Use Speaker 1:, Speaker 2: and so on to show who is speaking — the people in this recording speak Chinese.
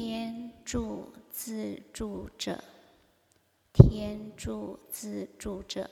Speaker 1: 天助自助者天助自助者。